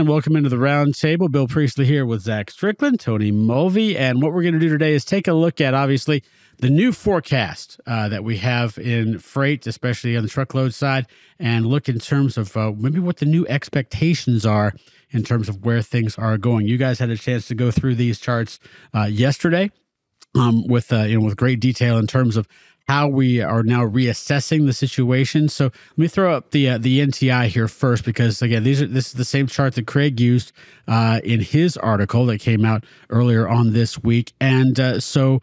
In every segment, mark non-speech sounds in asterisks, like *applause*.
And welcome into the roundtable. Bill Priestley here with Zach Strickland, Tony Mulvey. And what we're going to do today is take a look at, obviously, the new forecast uh, that we have in freight, especially on the truckload side, and look in terms of uh, maybe what the new expectations are in terms of where things are going. You guys had a chance to go through these charts uh, yesterday um, with uh, you know with great detail in terms of how we are now reassessing the situation. So let me throw up the uh, the NTI here first because again these are this is the same chart that Craig used uh, in his article that came out earlier on this week, and uh, so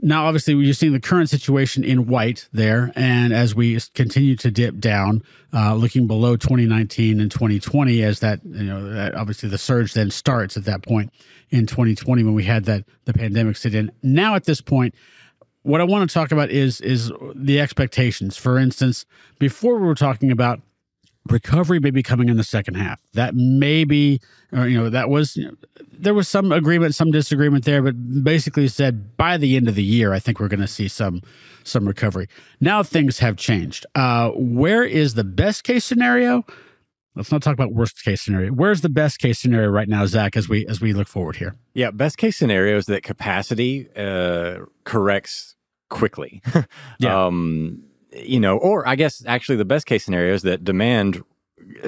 now, obviously, you're seeing the current situation in white there. And as we continue to dip down, uh, looking below 2019 and 2020, as that, you know, that obviously the surge then starts at that point in 2020 when we had that the pandemic sit in. Now, at this point, what I want to talk about is is the expectations. For instance, before we were talking about recovery may be coming in the second half. That may be, or, you know, that was, you know, there was some agreement, some disagreement there, but basically said by the end of the year, I think we're going to see some, some recovery. Now things have changed. Uh, where is the best case scenario? Let's not talk about worst case scenario. Where's the best case scenario right now, Zach, as we as we look forward here? Yeah, best case scenario is that capacity uh, corrects quickly. *laughs* yeah. Um, you know, or I guess actually the best case scenario is that demand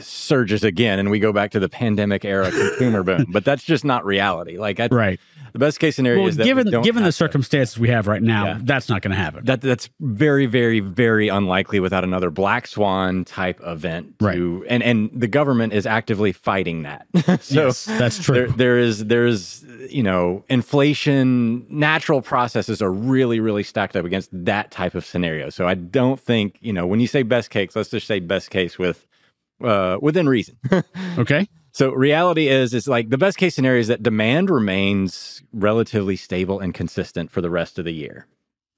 surges again and we go back to the pandemic era *laughs* consumer boom. But that's just not reality. Like, I, right. The best case scenario well, is that given given the circumstances to, we have right now, yeah. that's not going to happen. That that's very very very unlikely without another black swan type event. To, right. And and the government is actively fighting that. *laughs* so yes, that's true. There, there is there's you know inflation natural processes are really really stacked up against that type of scenario. So I don't think you know when you say best case, let's just say best case with uh, within reason. *laughs* okay. So reality is is like the best case scenario is that demand remains relatively stable and consistent for the rest of the year.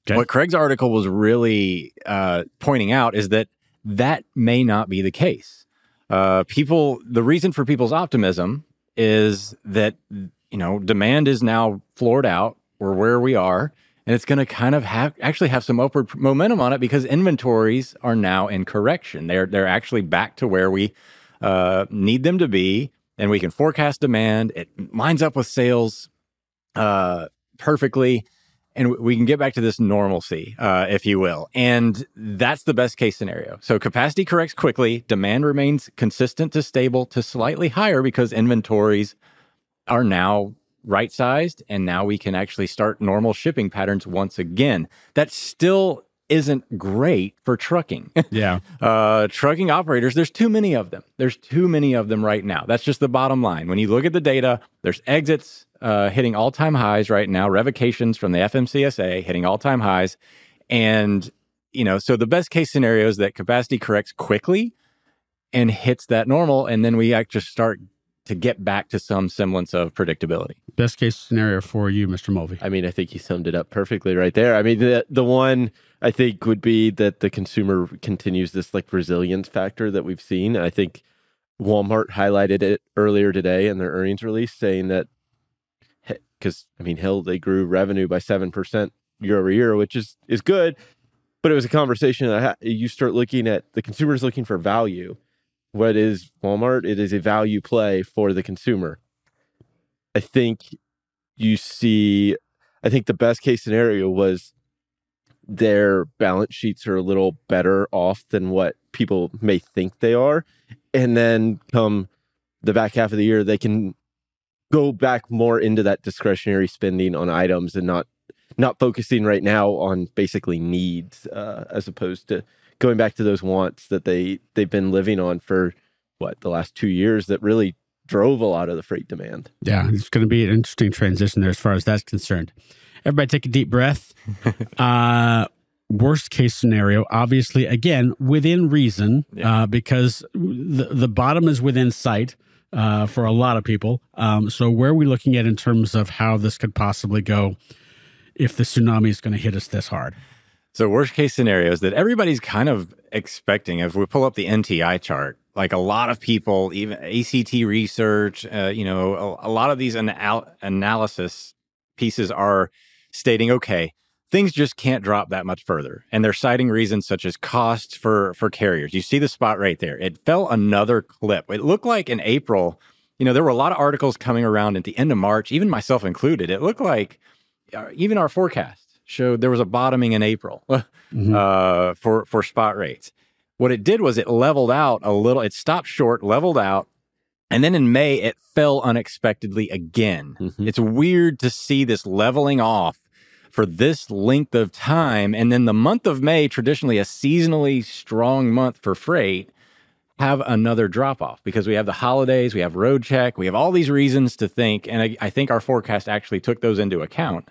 Okay. What Craig's article was really uh, pointing out is that that may not be the case. Uh, people, the reason for people's optimism is that you know demand is now floored out. We're where we are, and it's going to kind of have actually have some upward momentum on it because inventories are now in correction. They're they're actually back to where we uh, need them to be, and we can forecast demand. It lines up with sales uh, perfectly, and we can get back to this normalcy, uh, if you will. And that's the best case scenario. So capacity corrects quickly, demand remains consistent to stable to slightly higher because inventories are now right sized and now we can actually start normal shipping patterns once again. That still isn't great for trucking. *laughs* Yeah. uh, trucking operators, there's too many of them. There's too many of them right now. That's just the bottom line. When you look at the data, there's exits uh, hitting all time highs right now, revocations from the FMCSA hitting all time highs. And, you know, so the best case scenario is that capacity corrects quickly and hits that normal. And then we actually start to get back to some semblance of predictability. Best case scenario for you, Mr. Mulvey. I mean, I think you summed it up perfectly right there. I mean, the the one I think would be that the consumer continues this like resilience factor that we've seen. I think Walmart highlighted it earlier today in their earnings release, saying that because I mean, Hill they grew revenue by seven percent year over year, which is is good. But it was a conversation that you start looking at the consumers looking for value what is Walmart? It is a value play for the consumer. I think you see, I think the best case scenario was their balance sheets are a little better off than what people may think they are. And then come the back half of the year, they can go back more into that discretionary spending on items and not not focusing right now on basically needs uh, as opposed to going back to those wants that they they've been living on for what the last two years that really drove a lot of the freight demand. Yeah, it's going to be an interesting transition there as far as that's concerned. Everybody, take a deep breath. *laughs* uh, worst case scenario, obviously, again within reason, yeah. uh, because the the bottom is within sight. Uh, for a lot of people. Um, so, where are we looking at in terms of how this could possibly go if the tsunami is going to hit us this hard? So, worst case scenario is that everybody's kind of expecting. If we pull up the NTI chart, like a lot of people, even ACT research, uh, you know, a, a, lot of these anal- analysis pieces are stating, okay, things just can't drop that much further, and they're citing reasons such as costs for for carriers. You see the spot right there; it fell another clip. It looked like in April you know, there were a lot of articles coming around at the end of March, even myself included. It looked like uh, even our forecast showed there was a bottoming in April *laughs* mm-hmm. uh, for for spot rates. What it did was it leveled out a little. It stopped short, leveled out, and then in May it fell unexpectedly again. Mm-hmm. It's weird to see this leveling off for this length of time, and then the month of May, traditionally a seasonally strong month for freight have another drop off because we have the holidays, we have road check, we have all these reasons to think. And I, I think our forecast actually took those into account.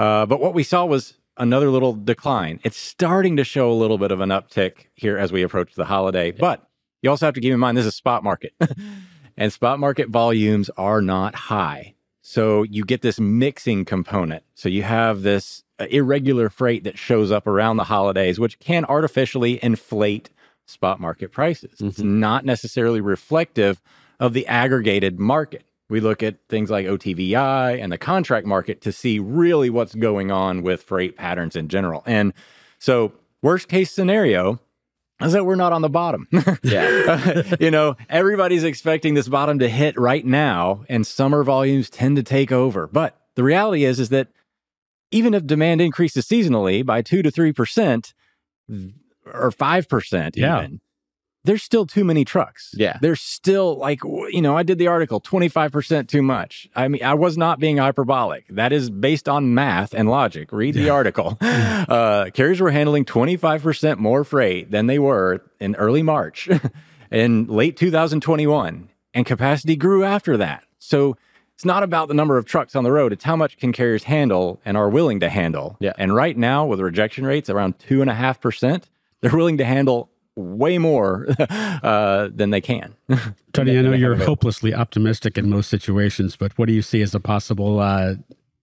Uh, but what we saw was another little decline. It's starting to show a little bit of an uptick here as we approach the holiday. But you also have to keep in mind this is spot market, *laughs* and spot market volumes are not high. So you get this mixing component. So you have this uh, irregular freight that shows up around the holidays, which can artificially inflate spot market prices. Mm-hmm. It's not necessarily reflective of the aggregated market. We look at things like OTVI and the contract market to see really what's going on with freight patterns in general. And so, worst case scenario is that we're not on the bottom. *laughs* yeah. *laughs* you know, everybody's expecting this bottom to hit right now, and summer volumes tend to take over. But the reality is, is that even if demand increases seasonally by two to three percent, or 5% yeah. even, there's still too many trucks. Yeah. There's still like, you know, I did the article 25% too much. I mean, I was not being hyperbolic. That is based on math and logic. Read the article. *laughs* uh, carriers were handling 25% more freight than they were in early March *laughs* in late 2021, and capacity grew after that. So it's not about the number of trucks on the road. It's how much can carriers handle and are willing to handle. Yeah. And right now, with rejection rates around two and a half percent, they're willing to handle way more *laughs* uh, than they can. *laughs* Tony, I know you're hopelessly optimistic in most situations, but what do you see as a possible, uh,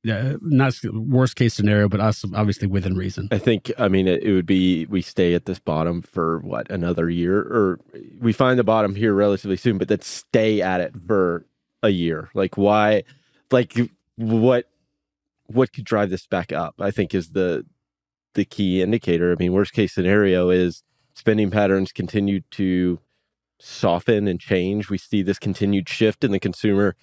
uh, not worst case scenario, but us obviously within reason? I think, I mean, it, it, would be we stay at this bottom for what, another year? Or we find the bottom here relatively soon, but then stay at it for a year. Like, why? Like, what? What could drive this back up? I think is the the key indicator. I mean, worst case scenario is spending patterns continue to soften and change. We see this continued shift in the consumer.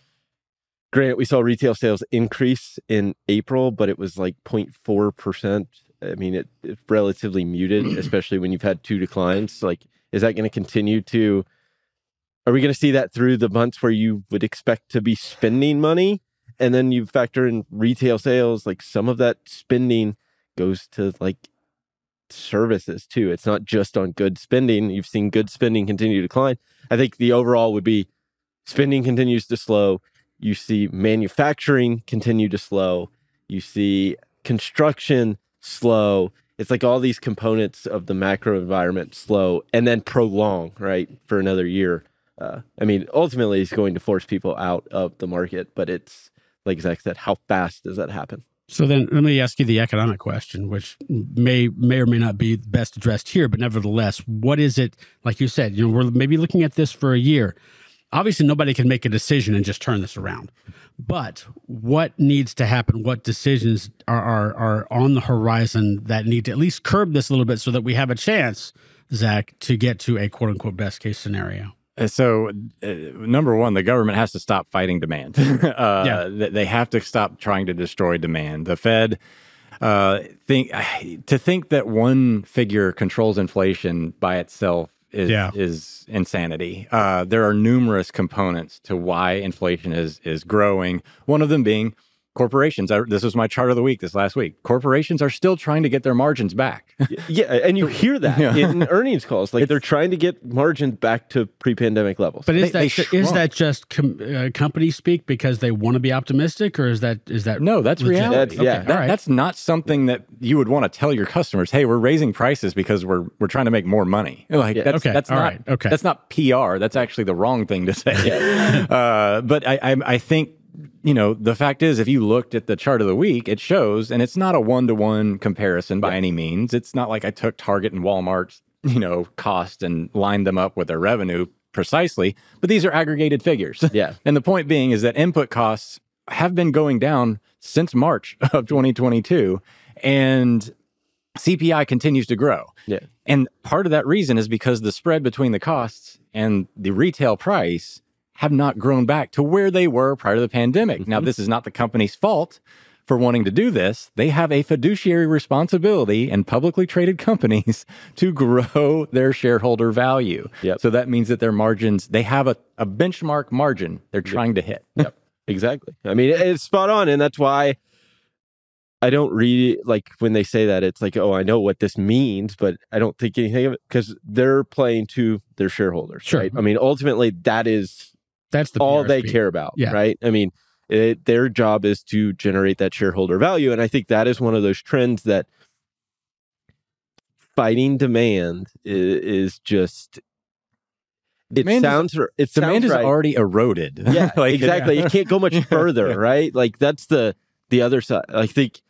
Grant, we saw retail sales increase in April, but it was like 0.4%. I mean, it, it's relatively muted, *clears throat* especially when you've had two declines. Like, is that going to continue to? Are we going to see that through the months where you would expect to be spending money? And then you factor in retail sales, like some of that spending goes to like services too. It's not just on good spending. You've seen good spending continue to decline. I think the overall would be spending continues to slow. You see manufacturing continue to slow. You see construction slow. It's like all these components of the macro environment slow and then prolong, right, for another year. Uh, I mean, ultimately, it's going to force people out of the market, but it's like Zach said, how fast does that happen? So then let me ask you the economic question, which may may or may not be best addressed here, but nevertheless, what is it like you said, you know, we're maybe looking at this for a year. Obviously nobody can make a decision and just turn this around. But what needs to happen? What decisions are are, are on the horizon that need to at least curb this a little bit so that we have a chance, Zach, to get to a quote unquote best case scenario? Uh, so, uh, number one, the government has to stop fighting demand. *laughs* uh, yeah. They have to stop trying to destroy demand. The Fed uh, think *sighs* to think that one figure controls inflation by itself is yeah. is insanity. Uh, there are numerous components to why inflation is is growing. One of them being corporations I, this was my chart of the week this last week corporations are still trying to get their margins back *laughs* yeah and you *laughs* hear that yeah. in earnings calls like it's, they're trying to get margins back to pre-pandemic levels but is they, that they is that just com- uh, company speak because they want to be optimistic or is that is that no that's legit? reality that's, yeah that, right. that's not something that you would want to tell your customers hey we're raising prices because we're we're trying to make more money like yeah. that's, okay that's All not right. okay that's not pr that's actually the wrong thing to say yeah. *laughs* uh, but I, I i think you know, the fact is, if you looked at the chart of the week, it shows, and it's not a one to one comparison by yeah. any means. It's not like I took Target and Walmart's, you know, cost and lined them up with their revenue precisely, but these are aggregated figures. *laughs* Yeah. and the point being is that input costs have been going down since March *laughs* of 2022, and CPI continues to grow. Yeah. And part of that reason is because the spread between the costs and the retail price have not grown back to where they were prior to the pandemic. Mm-hmm. Now, this is not the company's fault for wanting to do this. They have a fiduciary responsibility in publicly traded companies *laughs* to grow their shareholder value. Yep. So that means that their margins, they have a, a benchmark margin they're trying yep. to hit. *laughs* Yep. Exactly. I mean, it's spot on. And that's why I don't read like when they say that it's like, oh, I know what this means, but I don't think anything of it because they're playing to their shareholders. Sure. Right. I mean, ultimately, that is that's the all they care about. Yeah. Right. I mean, it, their job is to generate that shareholder value, and I think that is one of those trends that fighting demand is, is just it demand sounds is, it demand sounds is already eroded. Yeah, *laughs* like, exactly. Yeah. It can't go much *laughs* further, right? Like that's the the other side. I think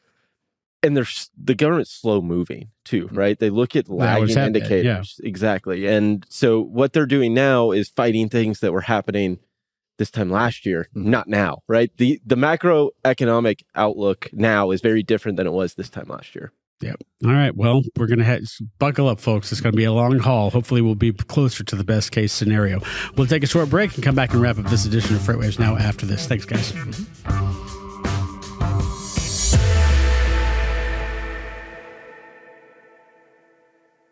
and there's the government's slow moving too, mm. right? They look at lagging indicators. Yeah. Exactly. And so what they're doing now is fighting things that were happening this time last year, mm. not now, right? The the macroeconomic outlook now is very different than it was this time last year. Yep. All right. Well, we're going to have, buckle up, folks. It's going to be a long haul. Hopefully, we'll be closer to the best case scenario. We'll take a short break and come back and wrap up this edition of FreightWaves now after this. Thanks, guys. Mm-hmm.